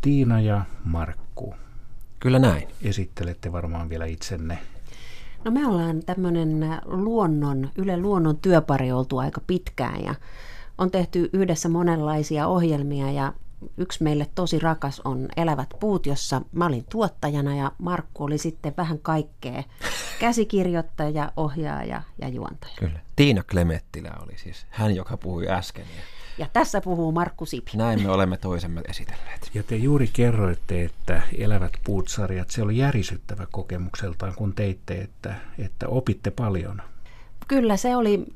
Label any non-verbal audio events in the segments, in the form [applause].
Tiina ja Markku. Kyllä näin. Esittelette varmaan vielä itsenne. No me ollaan tämmöinen luonnon, Yle Luonnon työpari oltu aika pitkään ja on tehty yhdessä monenlaisia ohjelmia ja yksi meille tosi rakas on Elävät puut, jossa mä olin tuottajana ja Markku oli sitten vähän kaikkea. [laughs] Käsikirjoittaja, ohjaaja ja juontaja. Kyllä. Tiina Klemettilä oli siis hän, joka puhui äsken. Ja, tässä puhuu Markku Sipi. Näin me olemme toisemme esitelleet. Ja te juuri kerroitte, että Elävät puut-sarjat, se oli järisyttävä kokemukseltaan, kun teitte, että, että opitte paljon. Kyllä se oli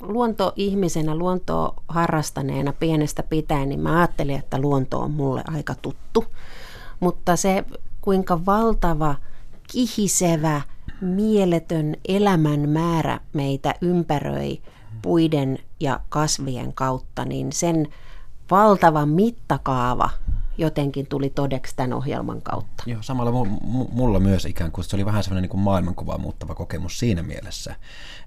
luontoihmisenä, luontoa harrastaneena pienestä pitäen, niin mä ajattelin, että luonto on mulle aika tuttu. Mutta se, kuinka valtava, kihisevä, mieletön elämän määrä meitä ympäröi puiden ja kasvien kautta, niin sen valtava mittakaava jotenkin tuli todeksi tämän ohjelman kautta. Joo, samalla mulla myös ikään kuin se oli vähän semmoinen niin kuin maailmankuvaa muuttava kokemus siinä mielessä,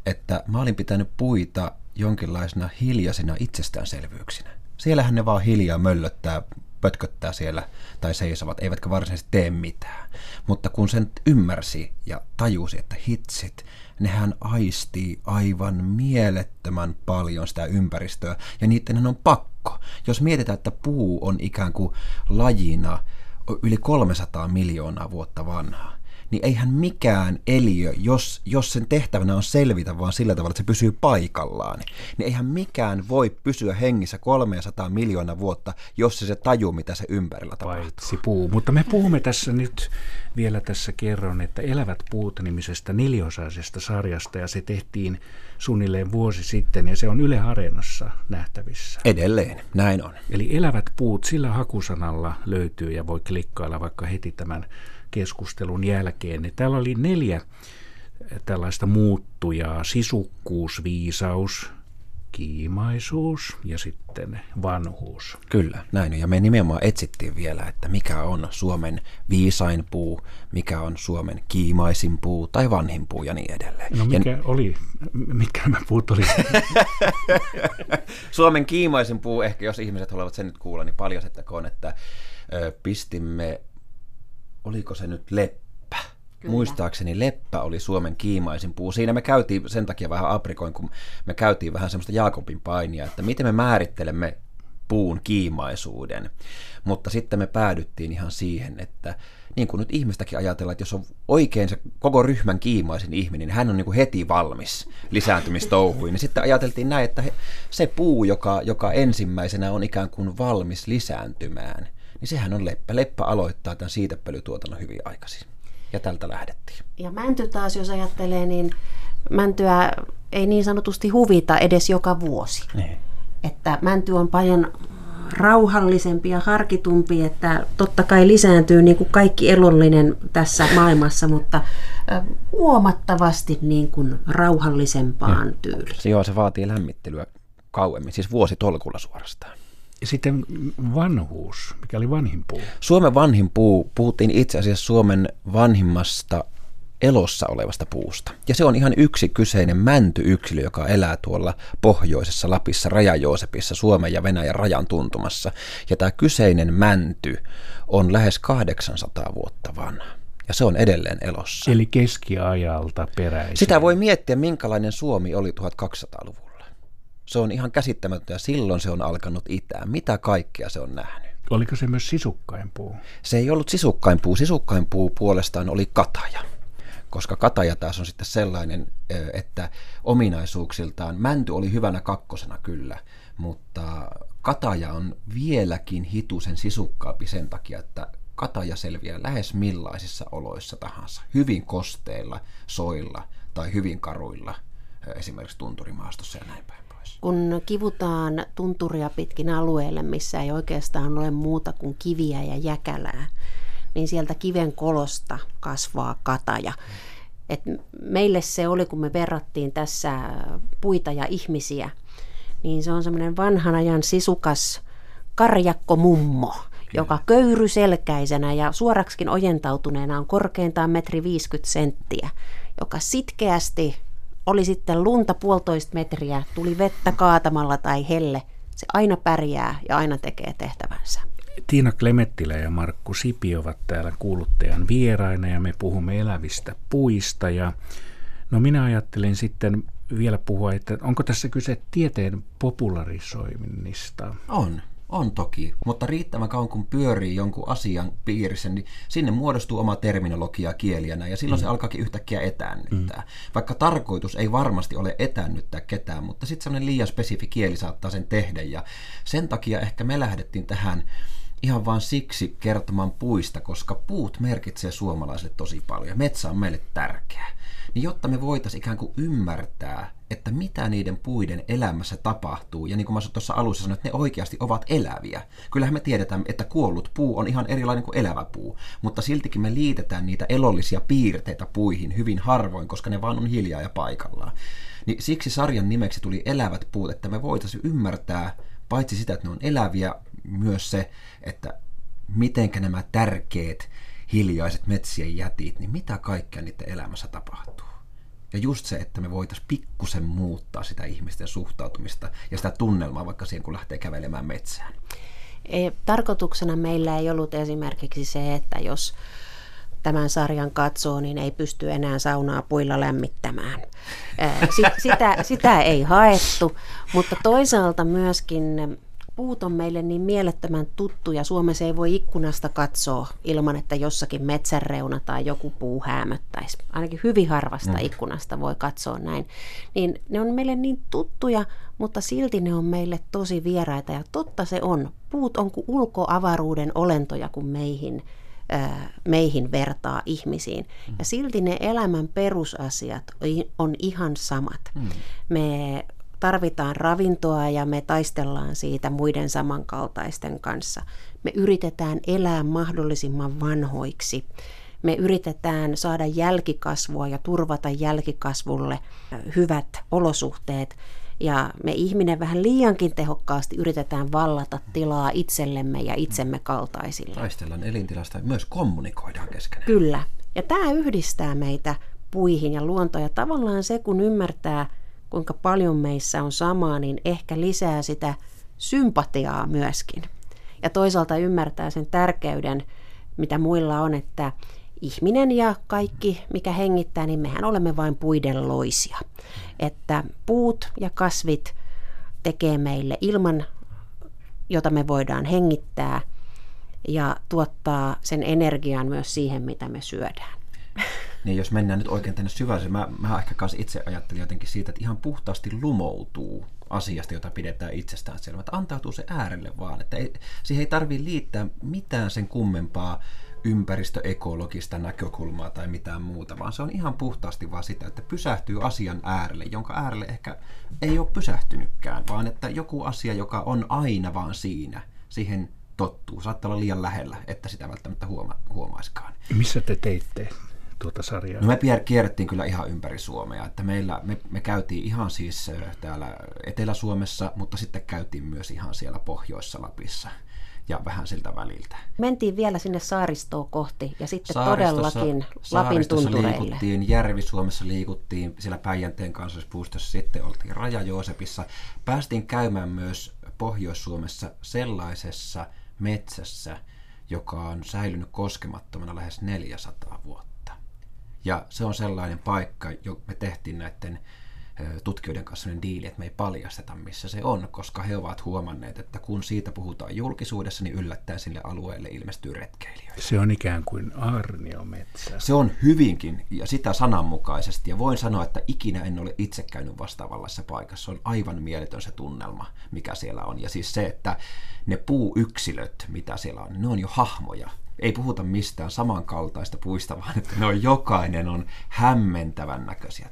että mä olin pitänyt puita jonkinlaisena hiljaisina itsestäänselvyyksinä. Siellähän ne vaan hiljaa möllöttää, pötköttää siellä tai seisovat, eivätkä varsinaisesti tee mitään. Mutta kun sen ymmärsi ja tajusi, että hitsit, nehän aistii aivan mielettömän paljon sitä ympäristöä, ja niiden on pakko. Jos mietitään, että puu on ikään kuin lajina yli 300 miljoonaa vuotta vanha, niin eihän mikään eliö, jos, jos sen tehtävänä on selvitä vaan sillä tavalla, että se pysyy paikallaan, niin eihän mikään voi pysyä hengissä 300 miljoonaa vuotta, jos se, se tajuu, mitä se ympärillä tapahtuu. Paitsi puu. Mutta me puhumme tässä nyt vielä tässä kerron, että Elävät puut nimisestä neliosaisesta sarjasta ja se tehtiin suunnilleen vuosi sitten ja se on Yle Areenassa nähtävissä. Edelleen, näin on. Eli Elävät puut sillä hakusanalla löytyy ja voi klikkailla vaikka heti tämän keskustelun jälkeen. Täällä oli neljä tällaista muuttujaa, sisukkuus, viisaus, kiimaisuus ja sitten vanhuus. Kyllä, näin. Ja me nimenomaan etsittiin vielä, että mikä on Suomen viisain puu, mikä on Suomen kiimaisin puu tai vanhin puu ja niin edelleen. No mikä ja... oli, mitkä nämä puut oli? [laughs] Suomen kiimaisin puu, ehkä jos ihmiset haluavat sen nyt kuulla, niin paljastettakoon, että pistimme oliko se nyt leppä? Kyllä. Muistaakseni leppä oli Suomen kiimaisin puu. Siinä me käytiin sen takia vähän aprikoin, kun me käytiin vähän semmoista Jaakobin painia, että miten me määrittelemme puun kiimaisuuden. Mutta sitten me päädyttiin ihan siihen, että niin kuin nyt ihmistäkin ajatellaan, että jos on oikein se koko ryhmän kiimaisin ihminen, niin hän on niin kuin heti valmis lisääntymistouhuihin. Niin sitten ajateltiin näin, että se puu, joka, joka ensimmäisenä on ikään kuin valmis lisääntymään, niin sehän on leppä. Leppä aloittaa tämän siitepölytuotannon hyvin aikaisin. Ja tältä lähdettiin. Ja mänty taas, jos ajattelee, niin mäntyä ei niin sanotusti huvita edes joka vuosi. Niin. Että mänty on paljon rauhallisempi ja harkitumpi, että totta kai lisääntyy niin kuin kaikki elollinen tässä maailmassa, mutta huomattavasti niin kuin rauhallisempaan ja. tyyliin. Joo, se vaatii lämmittelyä kauemmin, siis vuosi tolkulla suorastaan. Sitten vanhuus, mikä oli vanhin puu? Suomen vanhin puu, puhuttiin itse asiassa Suomen vanhimmasta elossa olevasta puusta. Ja se on ihan yksi kyseinen mäntyyksilö, joka elää tuolla pohjoisessa Lapissa, Rajajoosepissa, Suomen ja Venäjän rajan tuntumassa. Ja tämä kyseinen mänty on lähes 800 vuotta vanha. Ja se on edelleen elossa. Eli keskiajalta peräisin. Sitä voi miettiä, minkälainen Suomi oli 1200-luvulla. Se on ihan käsittämätöntä ja silloin se on alkanut itää. Mitä kaikkea se on nähnyt? Oliko se myös sisukkain puu? Se ei ollut sisukkain puu. Sisukkain puu puolestaan oli kataja. Koska kataja taas on sitten sellainen, että ominaisuuksiltaan mänty oli hyvänä kakkosena kyllä, mutta kataja on vieläkin hitusen sisukkaampi sen takia, että kataja selviää lähes millaisissa oloissa tahansa. Hyvin kosteilla, soilla tai hyvin karuilla, esimerkiksi tunturimaastossa ja näin päin kun kivutaan tunturia pitkin alueelle, missä ei oikeastaan ole muuta kuin kiviä ja jäkälää, niin sieltä kiven kolosta kasvaa kataja. Et meille se oli, kun me verrattiin tässä puita ja ihmisiä, niin se on semmoinen vanhan ajan sisukas karjakkomummo, joka köyryselkäisenä ja suoraksikin ojentautuneena on korkeintaan metri 50 senttiä, joka sitkeästi oli sitten lunta puolitoista metriä, tuli vettä kaatamalla tai helle, se aina pärjää ja aina tekee tehtävänsä. Tiina Klemettilä ja Markku Sipi ovat täällä kuuluttajan vieraina ja me puhumme elävistä puista. Ja no minä ajattelin sitten vielä puhua, että onko tässä kyse tieteen popularisoinnista? On. On toki, mutta riittävän kauan kun pyörii jonkun asian piirissä, niin sinne muodostuu oma terminologia kieliänä ja silloin mm. se alkaakin yhtäkkiä etäännyttää. Mm. Vaikka tarkoitus ei varmasti ole etäännyttää ketään, mutta sitten sellainen liian spesifi kieli saattaa sen tehdä ja sen takia ehkä me lähdettiin tähän ihan vain siksi kertomaan puista, koska puut merkitsee suomalaisille tosi paljon. Metsä on meille tärkeä. Niin jotta me voitaisiin ikään kuin ymmärtää, että mitä niiden puiden elämässä tapahtuu, ja niin kuin mä tuossa alussa sanoin, että ne oikeasti ovat eläviä. Kyllähän me tiedetään, että kuollut puu on ihan erilainen kuin elävä puu, mutta siltikin me liitetään niitä elollisia piirteitä puihin hyvin harvoin, koska ne vaan on hiljaa ja paikallaan. Niin siksi sarjan nimeksi tuli elävät puut, että me voitaisiin ymmärtää paitsi sitä, että ne on eläviä, myös se, että mitenkä nämä tärkeät hiljaiset metsien jätit, niin mitä kaikkea niiden elämässä tapahtuu. Ja just se, että me voitaisiin pikkusen muuttaa sitä ihmisten suhtautumista ja sitä tunnelmaa vaikka siihen, kun lähtee kävelemään metsään. Ei, tarkoituksena meillä ei ollut esimerkiksi se, että jos tämän sarjan katsoo, niin ei pysty enää saunaa puilla lämmittämään. Sitä, sitä ei haettu, mutta toisaalta myöskin puut on meille niin mielettömän tuttuja. Suomessa ei voi ikkunasta katsoa ilman, että jossakin metsänreuna tai joku puu häämöttäisi. Ainakin hyvin harvasta mm. ikkunasta voi katsoa näin. Niin ne on meille niin tuttuja, mutta silti ne on meille tosi vieraita. Ja totta se on. Puut on kuin ulkoavaruuden olentoja kuin meihin, meihin vertaa ihmisiin. Mm. Ja silti ne elämän perusasiat on ihan samat. Mm. Me tarvitaan ravintoa ja me taistellaan siitä muiden samankaltaisten kanssa. Me yritetään elää mahdollisimman vanhoiksi. Me yritetään saada jälkikasvua ja turvata jälkikasvulle hyvät olosuhteet. Ja me ihminen vähän liiankin tehokkaasti yritetään vallata tilaa itsellemme ja itsemme kaltaisille. Taistellaan elintilasta ja myös kommunikoidaan keskenään. Kyllä. Ja tämä yhdistää meitä puihin ja luontoon. Ja tavallaan se, kun ymmärtää kuinka paljon meissä on samaa, niin ehkä lisää sitä sympatiaa myöskin. Ja toisaalta ymmärtää sen tärkeyden, mitä muilla on, että ihminen ja kaikki, mikä hengittää, niin mehän olemme vain puiden loisia. Että puut ja kasvit tekee meille ilman, jota me voidaan hengittää ja tuottaa sen energian myös siihen, mitä me syödään. Niin jos mennään nyt oikein tänne syvälle, mä, mä ehkä kanssa itse ajattelin jotenkin siitä, että ihan puhtaasti lumoutuu asiasta, jota pidetään itsestään selvä, että antautuu se äärelle vaan, että ei, siihen ei tarvitse liittää mitään sen kummempaa ympäristöekologista näkökulmaa tai mitään muuta, vaan se on ihan puhtaasti vaan sitä, että pysähtyy asian äärelle, jonka äärelle ehkä ei ole pysähtynytkään, vaan että joku asia, joka on aina vaan siinä, siihen tottuu. Saattaa olla liian lähellä, että sitä välttämättä huoma- huomaiskaan. Missä te teitte tuota sarjaa? No me kierrettiin kyllä ihan ympäri Suomea. Että meillä, me, me käytiin ihan siis täällä Etelä-Suomessa, mutta sitten käytiin myös ihan siellä Pohjoissa Lapissa ja vähän siltä väliltä. Mentiin vielä sinne saaristoa kohti ja sitten todellakin Lapin tuntureille. liikuttiin, Järvi-Suomessa liikuttiin, siellä Päijänteen kansallispuistossa sitten oltiin Raja-Joosepissa. Päästiin käymään myös Pohjois-Suomessa sellaisessa metsässä, joka on säilynyt koskemattomana lähes 400 vuotta. Ja se on sellainen paikka, jo me tehtiin näiden tutkijoiden kanssa sellainen diili, että me ei paljasteta, missä se on, koska he ovat huomanneet, että kun siitä puhutaan julkisuudessa, niin yllättäen sille alueelle ilmestyy retkeilijöitä. Se on ikään kuin arniometsä. Se on hyvinkin, ja sitä sananmukaisesti, ja voin sanoa, että ikinä en ole itse käynyt vastaavallassa paikassa. Se on aivan mieletön se tunnelma, mikä siellä on. Ja siis se, että ne puuyksilöt, mitä siellä on, ne on jo hahmoja, ei puhuta mistään samankaltaista puista, vaan että ne on jokainen on hämmentävän näköisiä.